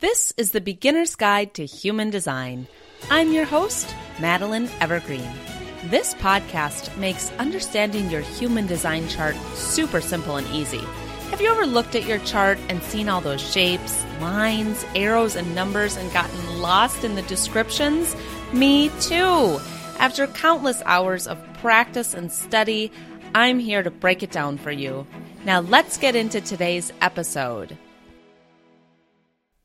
This is the Beginner's Guide to Human Design. I'm your host, Madeline Evergreen. This podcast makes understanding your human design chart super simple and easy. Have you ever looked at your chart and seen all those shapes, lines, arrows, and numbers and gotten lost in the descriptions? Me too. After countless hours of practice and study, I'm here to break it down for you. Now, let's get into today's episode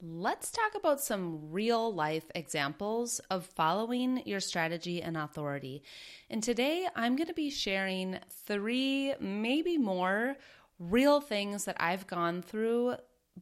let's talk about some real life examples of following your strategy and authority. And today I'm going to be sharing three, maybe more, real things that I've gone through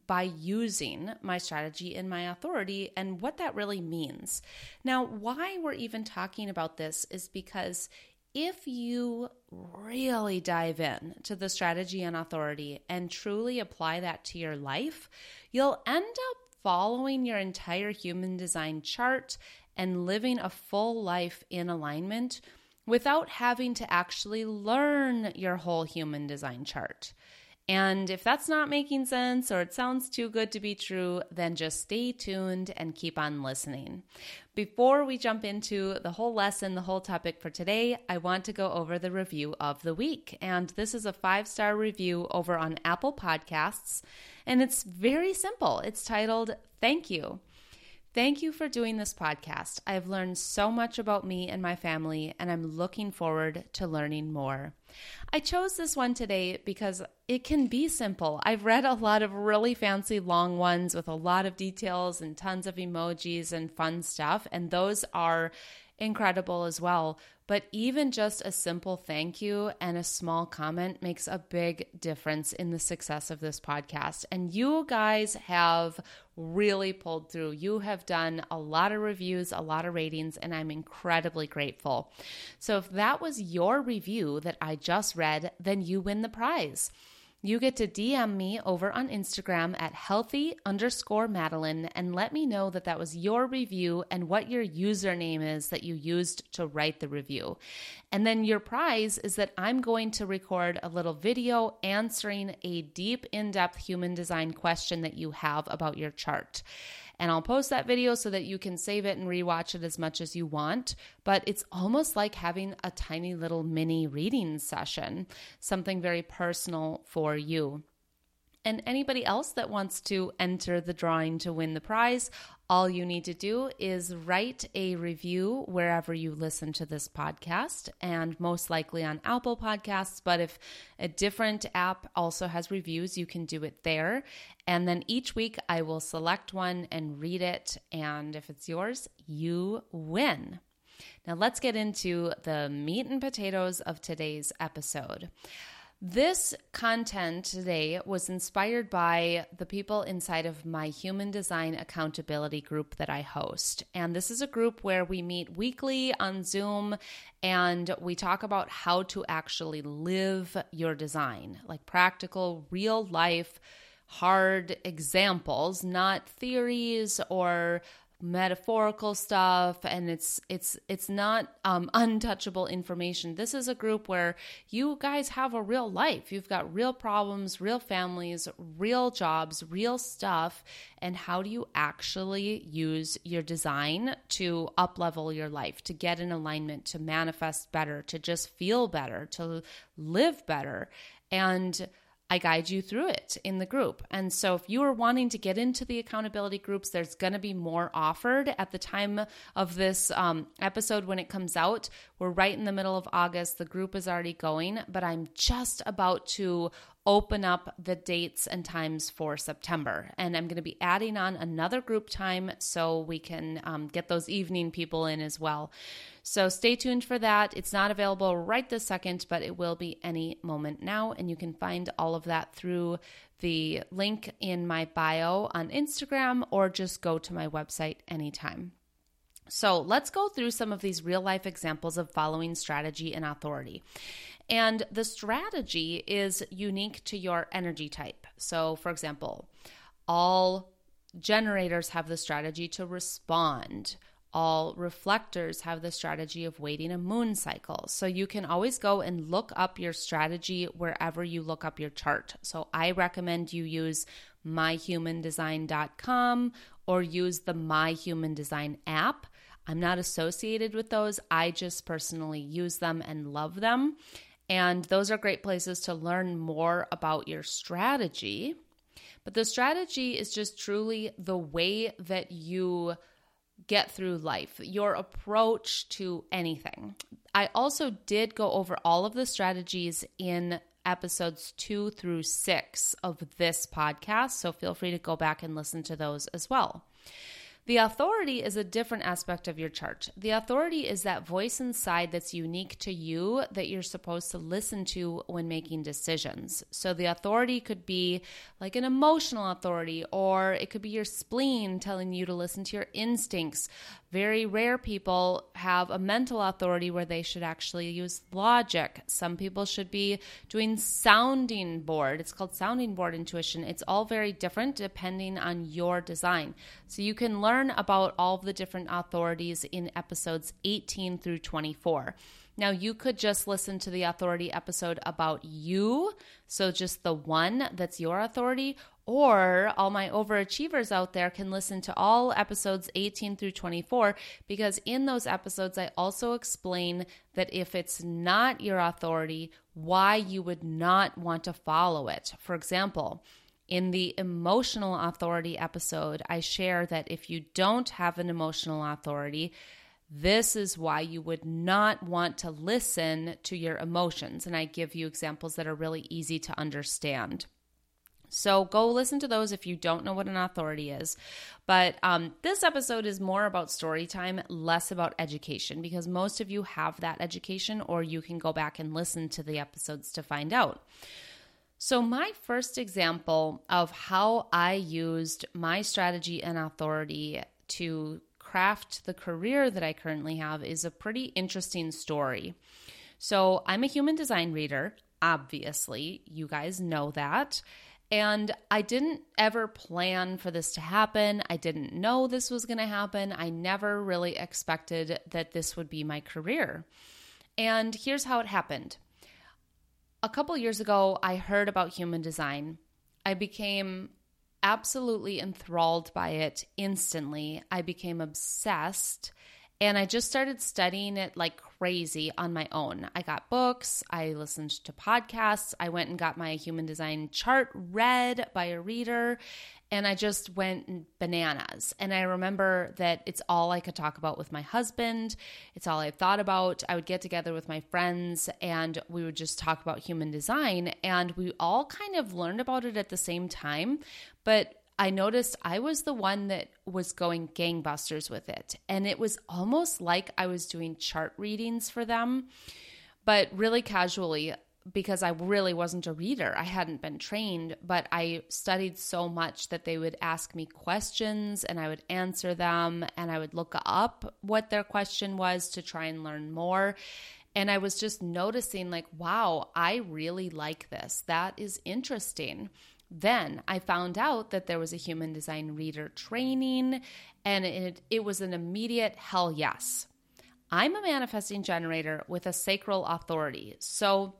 by using my strategy and my authority and what that really means. Now, why we're even talking about this is because if you really dive in to the strategy and authority and truly apply that to your life, you'll end up following your entire human design chart and living a full life in alignment without having to actually learn your whole human design chart. And if that's not making sense or it sounds too good to be true, then just stay tuned and keep on listening. Before we jump into the whole lesson, the whole topic for today, I want to go over the review of the week. And this is a five star review over on Apple Podcasts. And it's very simple. It's titled, Thank You. Thank you for doing this podcast. I've learned so much about me and my family, and I'm looking forward to learning more. I chose this one today because it can be simple. I've read a lot of really fancy long ones with a lot of details and tons of emojis and fun stuff, and those are incredible as well. But even just a simple thank you and a small comment makes a big difference in the success of this podcast. And you guys have really pulled through. You have done a lot of reviews, a lot of ratings, and I'm incredibly grateful. So if that was your review that I just read, then you win the prize you get to DM me over on Instagram at healthy underscore Madeline and let me know that that was your review and what your username is that you used to write the review. And then your prize is that I'm going to record a little video answering a deep, in depth human design question that you have about your chart and I'll post that video so that you can save it and rewatch it as much as you want. But it's almost like having a tiny little mini reading session, something very personal for you. And anybody else that wants to enter the drawing to win the prize, all you need to do is write a review wherever you listen to this podcast, and most likely on Apple Podcasts. But if a different app also has reviews, you can do it there. And then each week I will select one and read it. And if it's yours, you win. Now let's get into the meat and potatoes of today's episode. This content today was inspired by the people inside of my human design accountability group that I host. And this is a group where we meet weekly on Zoom and we talk about how to actually live your design, like practical, real life hard examples, not theories or metaphorical stuff and it's it's it's not um, untouchable information. This is a group where you guys have a real life. You've got real problems real families real jobs real stuff. And how do you actually use your design to up level your life to get in alignment to manifest better to just feel better to live better? And I guide you through it in the group. And so, if you are wanting to get into the accountability groups, there's going to be more offered at the time of this um, episode when it comes out. We're right in the middle of August. The group is already going, but I'm just about to open up the dates and times for September. And I'm going to be adding on another group time so we can um, get those evening people in as well. So stay tuned for that. It's not available right this second, but it will be any moment now. And you can find all of that through the link in my bio on Instagram or just go to my website anytime. So let's go through some of these real life examples of following strategy and authority. And the strategy is unique to your energy type. So, for example, all generators have the strategy to respond all reflectors have the strategy of waiting a moon cycle. So you can always go and look up your strategy wherever you look up your chart. So I recommend you use myhumandesign.com or use the My Human Design app. I'm not associated with those. I just personally use them and love them. And those are great places to learn more about your strategy. But the strategy is just truly the way that you get through life, your approach to anything. I also did go over all of the strategies in episodes two through six of this podcast. So feel free to go back and listen to those as well. The authority is a different aspect of your chart. The authority is that voice inside that's unique to you that you're supposed to listen to when making decisions. So the authority could be like an emotional authority, or it could be your spleen telling you to listen to your instincts. Very rare people have a mental authority where they should actually use logic. Some people should be doing sounding board. It's called sounding board intuition. It's all very different depending on your design. So you can learn about all the different authorities in episodes 18 through 24. Now, you could just listen to the authority episode about you, so just the one that's your authority, or all my overachievers out there can listen to all episodes 18 through 24 because in those episodes, I also explain that if it's not your authority, why you would not want to follow it. For example, in the emotional authority episode, I share that if you don't have an emotional authority, this is why you would not want to listen to your emotions. And I give you examples that are really easy to understand. So go listen to those if you don't know what an authority is. But um, this episode is more about story time, less about education, because most of you have that education, or you can go back and listen to the episodes to find out. So, my first example of how I used my strategy and authority to craft the career that I currently have is a pretty interesting story. So, I'm a human design reader, obviously, you guys know that. And I didn't ever plan for this to happen. I didn't know this was going to happen. I never really expected that this would be my career. And here's how it happened. A couple years ago, I heard about human design. I became absolutely enthralled by it instantly. I became obsessed and I just started studying it like crazy on my own. I got books, I listened to podcasts, I went and got my human design chart read by a reader, and I just went bananas. And I remember that it's all I could talk about with my husband. It's all I thought about. I would get together with my friends and we would just talk about human design. And we all kind of learned about it at the same time. But I noticed I was the one that was going gangbusters with it. And it was almost like I was doing chart readings for them, but really casually because I really wasn't a reader. I hadn't been trained, but I studied so much that they would ask me questions and I would answer them and I would look up what their question was to try and learn more. And I was just noticing, like, wow, I really like this. That is interesting. Then I found out that there was a human design reader training, and it, it was an immediate hell yes. I'm a manifesting generator with a sacral authority. So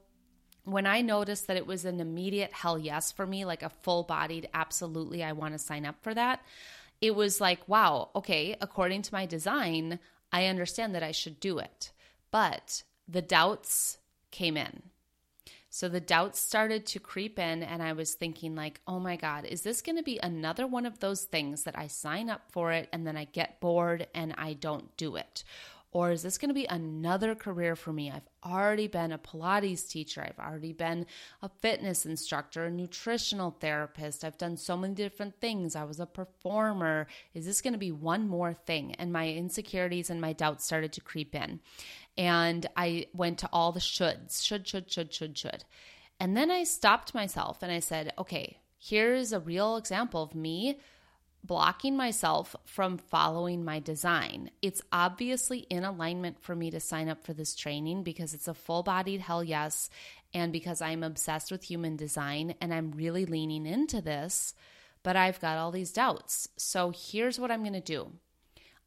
when I noticed that it was an immediate hell yes for me, like a full bodied, absolutely, I want to sign up for that, it was like, wow, okay, according to my design, I understand that I should do it. But the doubts came in. So the doubts started to creep in, and I was thinking, like, oh my God, is this going to be another one of those things that I sign up for it and then I get bored and I don't do it? Or is this going to be another career for me? I've already been a Pilates teacher. I've already been a fitness instructor, a nutritional therapist. I've done so many different things. I was a performer. Is this going to be one more thing? And my insecurities and my doubts started to creep in. And I went to all the shoulds should, should, should, should, should. And then I stopped myself and I said, okay, here's a real example of me blocking myself from following my design. It's obviously in alignment for me to sign up for this training because it's a full bodied hell yes. And because I'm obsessed with human design and I'm really leaning into this, but I've got all these doubts. So here's what I'm going to do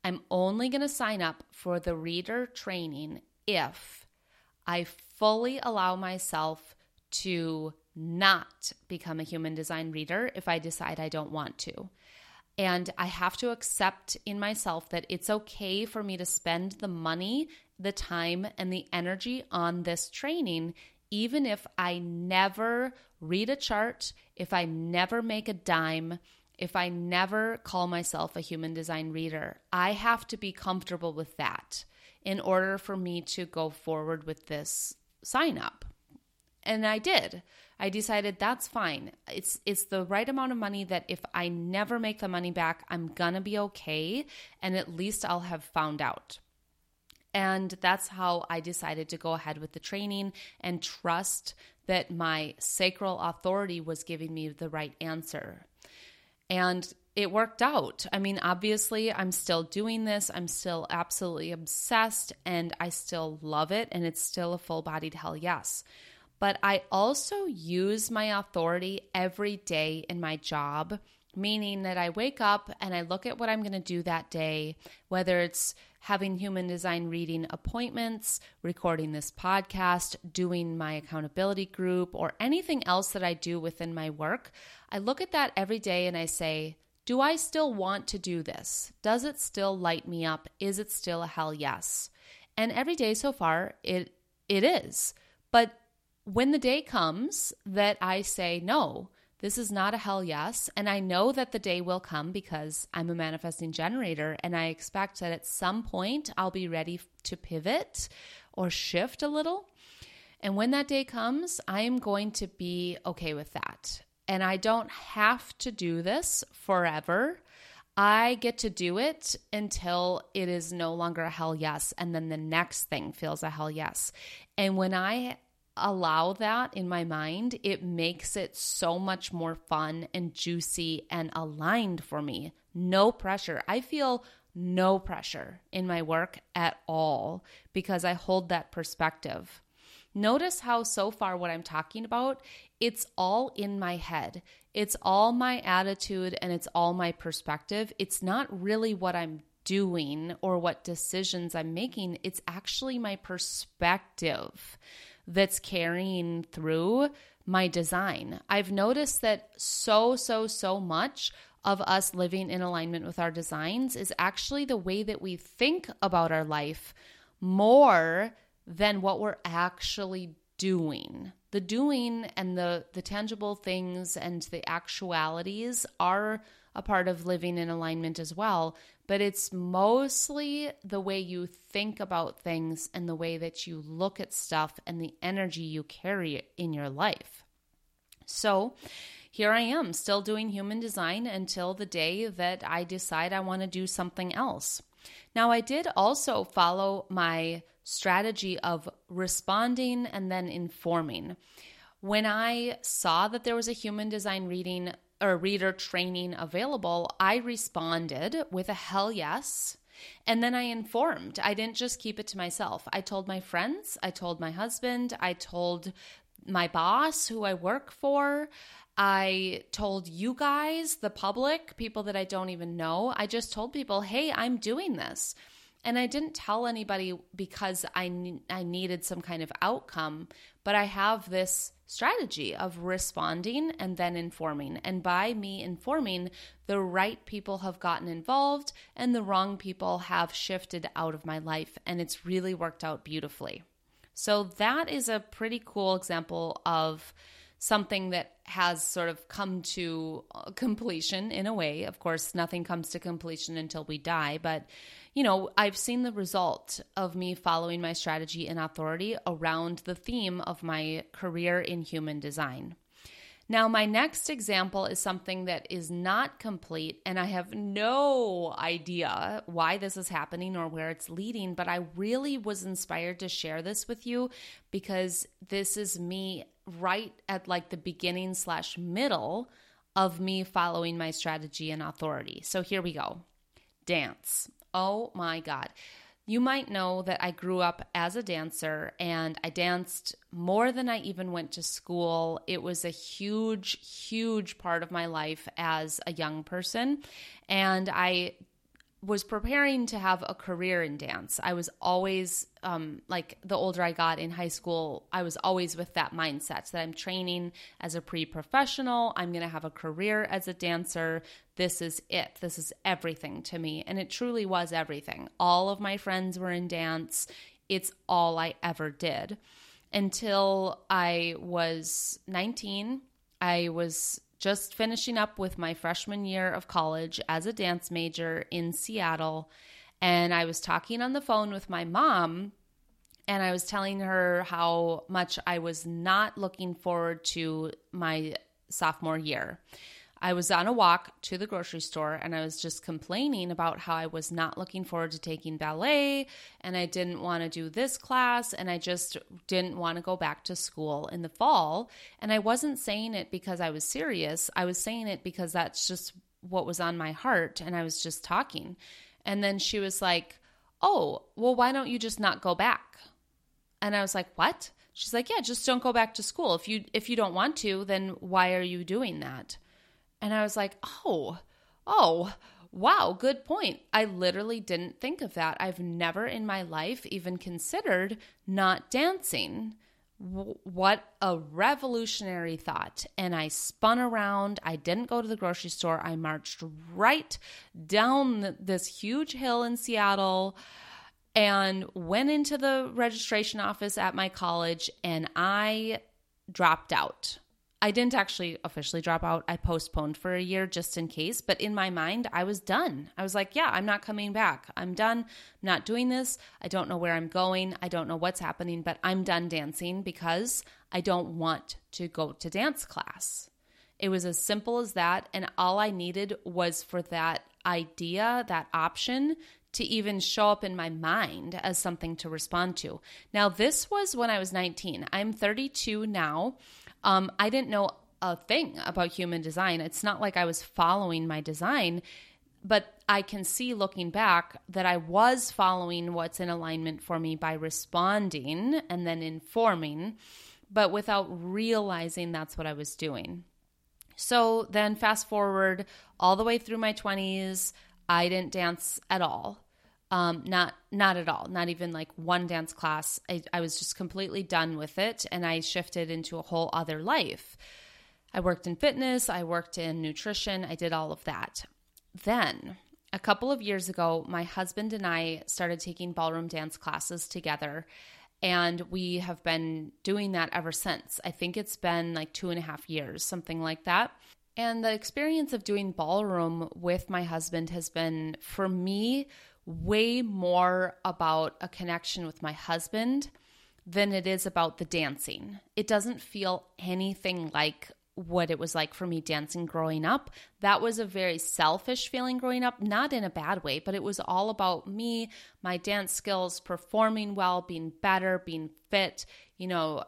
I'm only going to sign up for the reader training if I fully allow myself to not become a human design reader if I decide I don't want to. And I have to accept in myself that it's okay for me to spend the money, the time, and the energy on this training, even if I never read a chart, if I never make a dime, if I never call myself a human design reader. I have to be comfortable with that in order for me to go forward with this sign up. And I did. I decided that's fine. It's it's the right amount of money that if I never make the money back, I'm to be okay and at least I'll have found out. And that's how I decided to go ahead with the training and trust that my sacral authority was giving me the right answer. And it worked out. I mean, obviously, I'm still doing this. I'm still absolutely obsessed and I still love it. And it's still a full bodied hell yes but I also use my authority every day in my job, meaning that I wake up and I look at what I'm going to do that day, whether it's having human design reading appointments, recording this podcast, doing my accountability group, or anything else that I do within my work. I look at that every day and I say, do I still want to do this? Does it still light me up? Is it still a hell yes? And every day so far, it it is. But when the day comes that I say, no, this is not a hell yes, and I know that the day will come because I'm a manifesting generator, and I expect that at some point I'll be ready to pivot or shift a little. And when that day comes, I am going to be okay with that. And I don't have to do this forever. I get to do it until it is no longer a hell yes. And then the next thing feels a hell yes. And when I allow that in my mind, it makes it so much more fun and juicy and aligned for me. No pressure. I feel no pressure in my work at all because I hold that perspective. Notice how so far what I'm talking about, it's all in my head. It's all my attitude and it's all my perspective. It's not really what I'm doing or what decisions I'm making. It's actually my perspective that's carrying through my design. I've noticed that so, so, so much of us living in alignment with our designs is actually the way that we think about our life more than what we're actually doing. The doing and the the tangible things and the actualities are a part of living in alignment as well, but it's mostly the way you think about things and the way that you look at stuff and the energy you carry in your life. So, here I am, still doing human design until the day that I decide I want to do something else. Now, I did also follow my strategy of responding and then informing. When I saw that there was a human design reading or reader training available, I responded with a hell yes. And then I informed. I didn't just keep it to myself. I told my friends, I told my husband, I told my boss who I work for. I told you guys, the public, people that I don't even know. I just told people, hey, I'm doing this. And I didn't tell anybody because I, I needed some kind of outcome, but I have this strategy of responding and then informing. And by me informing, the right people have gotten involved and the wrong people have shifted out of my life. And it's really worked out beautifully. So that is a pretty cool example of something that has sort of come to uh, completion in a way. Of course, nothing comes to completion until we die, but you know, I've seen the result of me following my strategy and authority around the theme of my career in human design. Now, my next example is something that is not complete, and I have no idea why this is happening or where it's leading, but I really was inspired to share this with you because this is me right at like the beginning slash middle of me following my strategy and authority. So here we go dance. Oh my God. You might know that I grew up as a dancer and I danced more than I even went to school. It was a huge, huge part of my life as a young person. And I was preparing to have a career in dance. I was always um, like the older I got in high school, I was always with that mindset that I'm training as a pre professional. I'm going to have a career as a dancer. This is it. This is everything to me. And it truly was everything. All of my friends were in dance. It's all I ever did until I was 19. I was just finishing up with my freshman year of college as a dance major in Seattle. And I was talking on the phone with my mom, and I was telling her how much I was not looking forward to my sophomore year. I was on a walk to the grocery store and I was just complaining about how I was not looking forward to taking ballet and I didn't want to do this class and I just didn't want to go back to school in the fall. And I wasn't saying it because I was serious, I was saying it because that's just what was on my heart and I was just talking. And then she was like, Oh, well, why don't you just not go back? And I was like, What? She's like, Yeah, just don't go back to school. If you if you don't want to, then why are you doing that? And I was like, oh, oh, wow, good point. I literally didn't think of that. I've never in my life even considered not dancing. what a revolutionary thought. And I spun around. I didn't go to the grocery store. I marched right down this huge hill in Seattle and went into the registration office at my college and I dropped out. I didn't actually officially drop out. I postponed for a year just in case, but in my mind, I was done. I was like, yeah, I'm not coming back. I'm done. I'm not doing this. I don't know where I'm going. I don't know what's happening, but I'm done dancing because I don't want to go to dance class. It was as simple as that. And all I needed was for that idea, that option to even show up in my mind as something to respond to. Now, this was when I was 19. I'm 32 now. Um, I didn't know a thing about human design. It's not like I was following my design, but I can see looking back that I was following what's in alignment for me by responding and then informing, but without realizing that's what I was doing. So then, fast forward all the way through my 20s, I didn't dance at all. Um, not not at all. Not even like one dance class. I, I was just completely done with it, and I shifted into a whole other life. I worked in fitness. I worked in nutrition. I did all of that. Then a couple of years ago, my husband and I started taking ballroom dance classes together. And we have been doing that ever since. I think it's been like two and a half years, something like that. And the experience of doing ballroom with my husband has been, for me, way more about a connection with my husband than it is about the dancing. It doesn't feel anything like what it was like for me dancing growing up. That was a very selfish feeling growing up, not in a bad way, but it was all about me, my dance skills, performing well, being better, being fit, you know,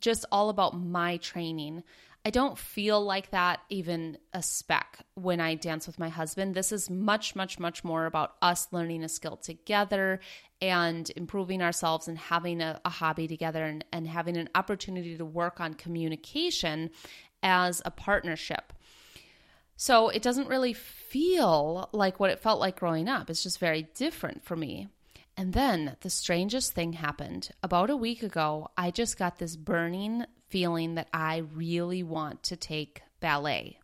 just all about my training. I don't feel like that even a speck when I dance with my husband. This is much, much, much more about us learning a skill together and improving ourselves and having a, a hobby together and, and having an opportunity to work on communication as a partnership. So it doesn't really feel like what it felt like growing up. It's just very different for me. And then the strangest thing happened. About a week ago, I just got this burning feeling that I really want to take ballet.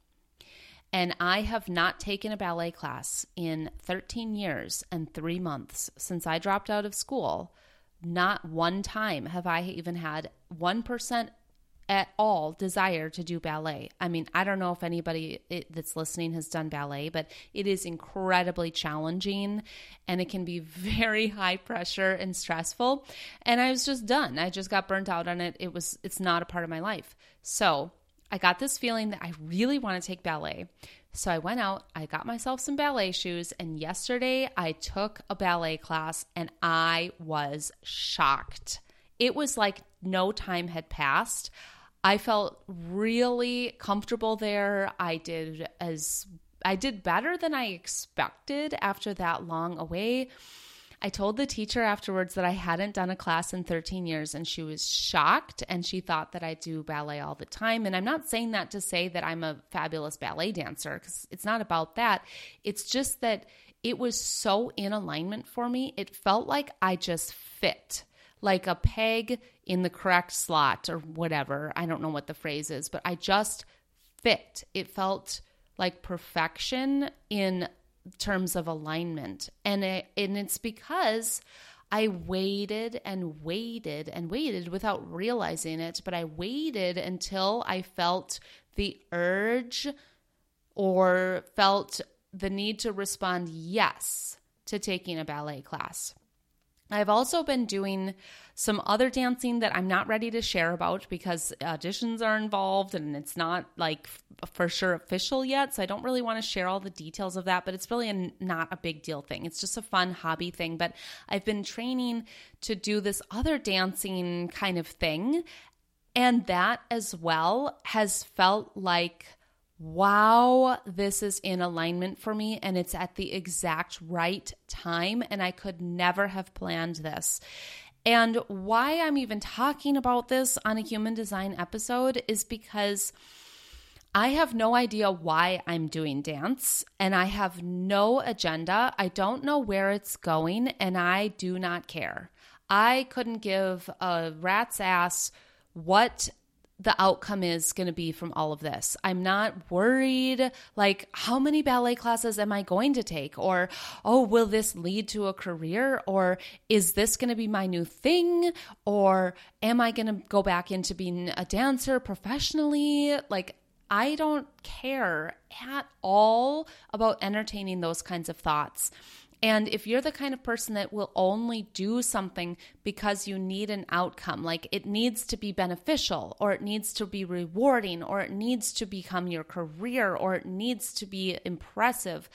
And I have not taken a ballet class in 13 years and three months since I dropped out of school. Not one time have I even had 1% at all desire to do ballet. I mean, I don't know if anybody that's listening has done ballet, but it is incredibly challenging and it can be very high pressure and stressful. And I was just done. I just got burnt out on it. It was it's not a part of my life. So, I got this feeling that I really want to take ballet. So I went out, I got myself some ballet shoes, and yesterday I took a ballet class and I was shocked. It was like no time had passed. I felt really comfortable there. I did as I did better than I expected after that long away. I told the teacher afterwards that I hadn't done a class in 13 years, and she was shocked and she thought that I do ballet all the time. And I'm not saying that to say that I'm a fabulous ballet dancer because it's not about that. It's just that it was so in alignment for me. It felt like I just fit like a peg in the correct slot or whatever. I don't know what the phrase is, but I just fit. It felt like perfection in terms of alignment. And it, and it's because I waited and waited and waited without realizing it, but I waited until I felt the urge or felt the need to respond yes to taking a ballet class. I've also been doing some other dancing that I'm not ready to share about because auditions are involved and it's not like for sure official yet. So I don't really want to share all the details of that, but it's really a, not a big deal thing. It's just a fun hobby thing. But I've been training to do this other dancing kind of thing. And that as well has felt like wow, this is in alignment for me and it's at the exact right time. And I could never have planned this. And why I'm even talking about this on a human design episode is because I have no idea why I'm doing dance and I have no agenda. I don't know where it's going and I do not care. I couldn't give a rat's ass what the outcome is going to be from all of this. I'm not worried like how many ballet classes am I going to take or oh will this lead to a career or is this going to be my new thing or am I going to go back into being a dancer professionally? Like I don't care at all about entertaining those kinds of thoughts. And if you're the kind of person that will only do something because you need an outcome, like it needs to be beneficial, or it needs to be rewarding, or it needs to become your career, or it needs to be impressive,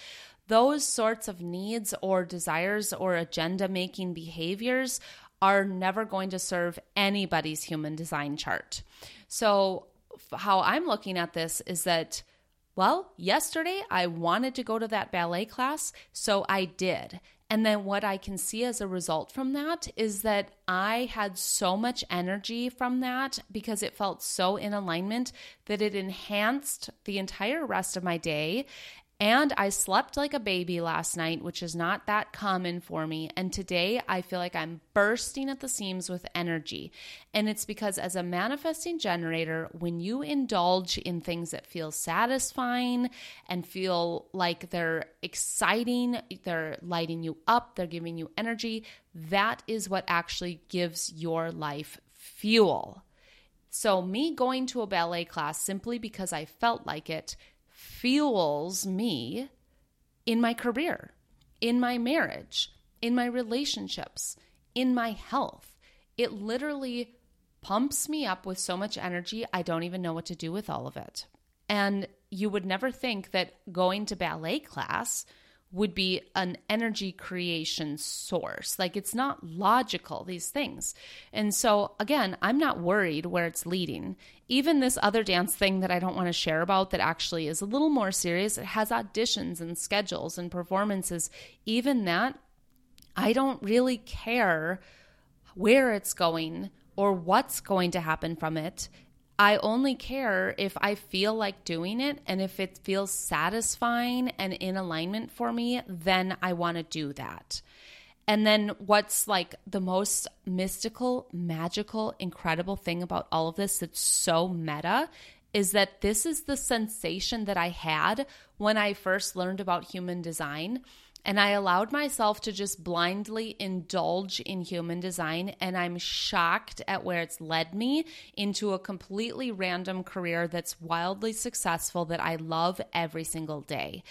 those sorts of needs or desires or agenda making behaviors are never going to serve anybody's human design chart. So, how I'm looking at this is that well, yesterday I wanted to go to that ballet class, so I did. And then what I can see as a result from that is that I had so much energy from that because it felt so in alignment that it enhanced the entire rest of my day. And I slept like a baby last night, which is not that common for me. And today I feel like I'm bursting at the seams with energy. And it's because, as a manifesting generator, when you indulge in things that feel satisfying and feel like they're exciting, they're lighting you up, they're giving you energy, that is what actually gives your life fuel. So, me going to a ballet class simply because I felt like it fuels me in my career, in my marriage, in my relationships, in my health. It literally pumps me up with so much energy, I don't even know what to do with all of it. And you would never think that going to ballet class would be an energy creation source. Like it's not logical, these things. And so, again, I'm not worried where it's leading. Even this other dance thing that I don't want to share about that actually is a little more serious, it has auditions and schedules and performances. Even that, I don't really care where it's going or what's going to happen from it. I only care if I feel like doing it and if it feels satisfying and in alignment for me, then I want to do that. And then what's like the most mystical, magical, incredible thing about all of this that's so meta is that this is the sensation that I had when I first learned about human design and I allowed myself to just blindly indulge in human design. And I'm shocked at where it's led me into a completely random career that's wildly successful that I love every single day.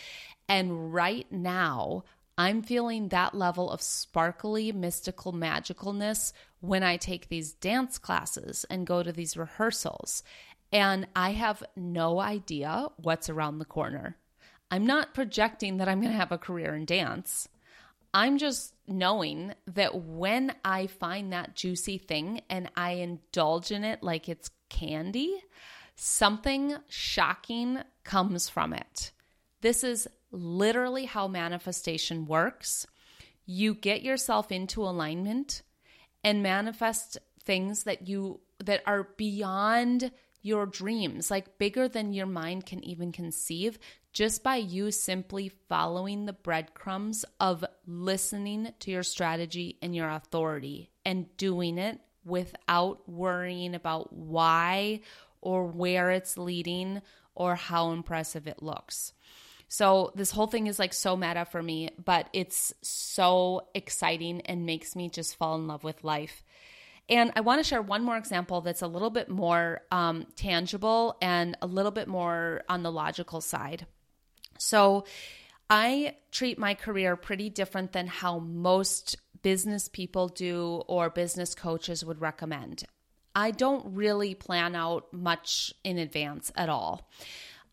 And right now, I'm feeling that level of sparkly, mystical magicalness when I take these dance classes and go to these rehearsals. And I have no idea what's around the corner. I'm not projecting that I'm going to have a career in dance. I'm just knowing that when I find that juicy thing and I indulge in it like it's candy, something shocking comes from it. This is literally how manifestation works. you get yourself into alignment and manifest things that you that are beyond your dreams, like bigger than your mind can even conceive, just by you simply following the breadcrumbs of listening to your strategy and your authority and doing it without worrying about why or where it's leading or how impressive it looks. So, this whole thing is like so meta for me, but it's so exciting and makes me just fall in love with life. And I want to share one more example that's a little bit more um, tangible and a little bit more on the logical side. So, I treat my career pretty different than how most business people do or business coaches would recommend. I don't really plan out much in advance at all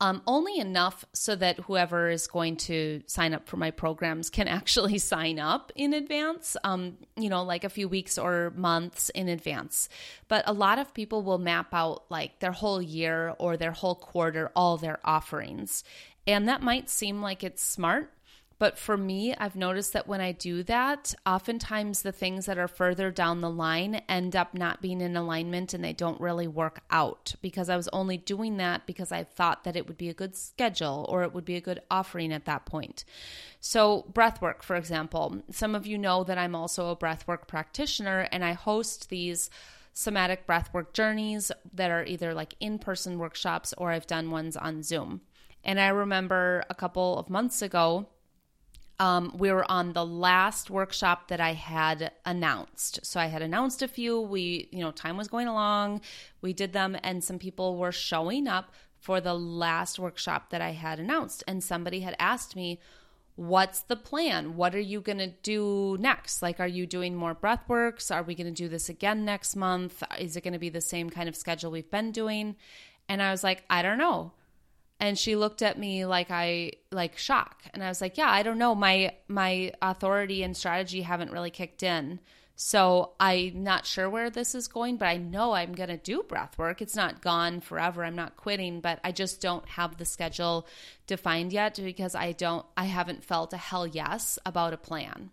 um, only enough so that whoever is going to sign up for my programs can actually sign up in advance, um, you know, like a few weeks or months in advance. But a lot of people will map out like their whole year or their whole quarter, all their offerings. And that might seem like it's smart, but for me, I've noticed that when I do that, oftentimes the things that are further down the line end up not being in alignment and they don't really work out because I was only doing that because I thought that it would be a good schedule or it would be a good offering at that point. So, breathwork, for example, some of you know that I'm also a breathwork practitioner and I host these somatic breathwork journeys that are either like in person workshops or I've done ones on Zoom. And I remember a couple of months ago, um, we were on the last workshop that I had announced. So I had announced a few. We, you know, time was going along. We did them, and some people were showing up for the last workshop that I had announced. And somebody had asked me, What's the plan? What are you going to do next? Like, are you doing more breath works? Are we going to do this again next month? Is it going to be the same kind of schedule we've been doing? And I was like, I don't know and she looked at me like i like shock. And i was like yeah i don't know. My my authority and strategy haven't really kicked in. So i'm not sure where this is going but i know i'm going to do breath work. It's not gone forever. I'm not quitting but i just don't have the schedule defined yet because i don't i haven't felt a hell yes about a plan.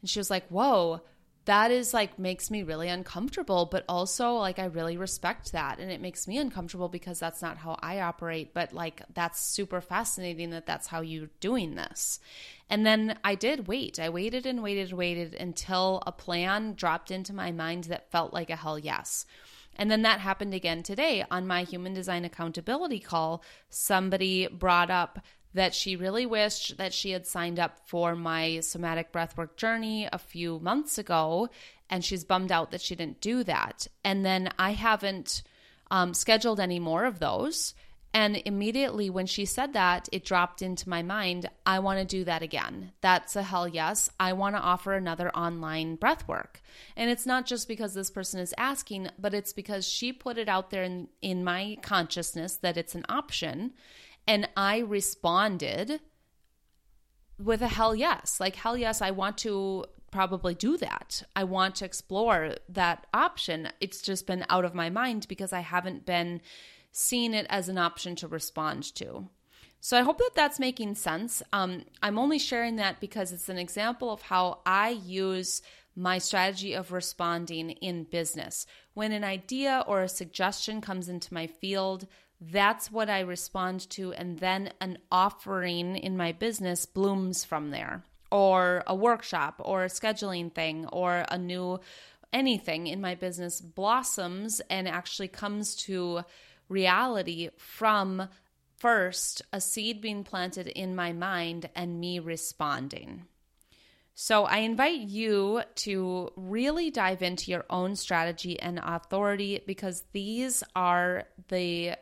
And she was like whoa that is like makes me really uncomfortable but also like i really respect that and it makes me uncomfortable because that's not how i operate but like that's super fascinating that that's how you're doing this. And then i did wait. I waited and waited and waited until a plan dropped into my mind that felt like a hell yes. And then that happened again today. On my human design accountability call. Somebody brought up that she really wished that she had signed up for my somatic breathwork journey a few months ago and she's bummed out that she didn't do that. And then i haven't um, scheduled any more of those. And immediately when she said that it dropped into my mind i want to do that again. That's a hell yes. I want to offer another online breath work and it's not just because this person is asking but it's because she put it out there in, in my consciousness that it's an option and I responded with a hell yes. Like, hell yes, I want to probably do that. I want to explore that option. It's just been out of my mind because I haven't been seeing it as an option to respond to. So I hope that that's making sense. Um, I'm only sharing that because it's an example of how I use my strategy of responding in business. When an idea or a suggestion comes into my field, that's what I respond to. And then an offering in my business blooms from there, or a workshop, or a scheduling thing, or a new anything in my business blossoms and actually comes to reality from first a seed being planted in my mind and me responding. So, I invite you to really dive into your own strategy and authority because these are the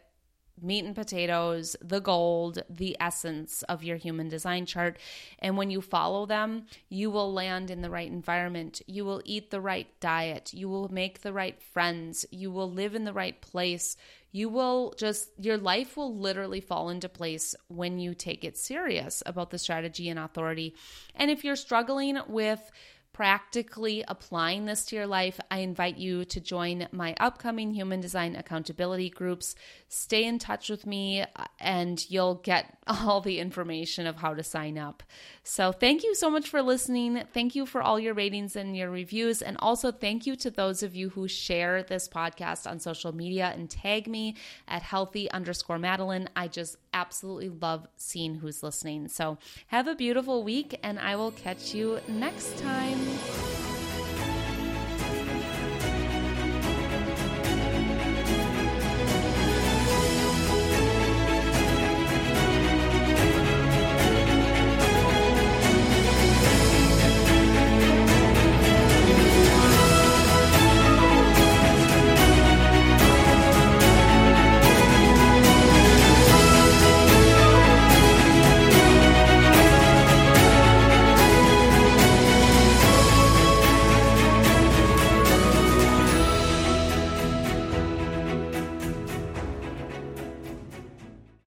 meat and potatoes, the gold, the essence of your human design chart. And when you follow them, you will land in the right environment. You will eat the right diet. You will make the right friends. You will live in the right place. You will just, your life will literally fall into place when you take it serious about the strategy and authority. And if you're struggling with, practically applying this to your life, I invite you to join my upcoming human design accountability groups. Stay in touch with me, uh, and you'll get all the information of how to sign up. So, thank you so much for listening. Thank you for all your ratings and your reviews. And also, thank you to those of you who share this podcast on social media and tag me at healthy underscore Madeline. I just absolutely love seeing who's listening. So, have a beautiful week, and I will catch you next time. あ!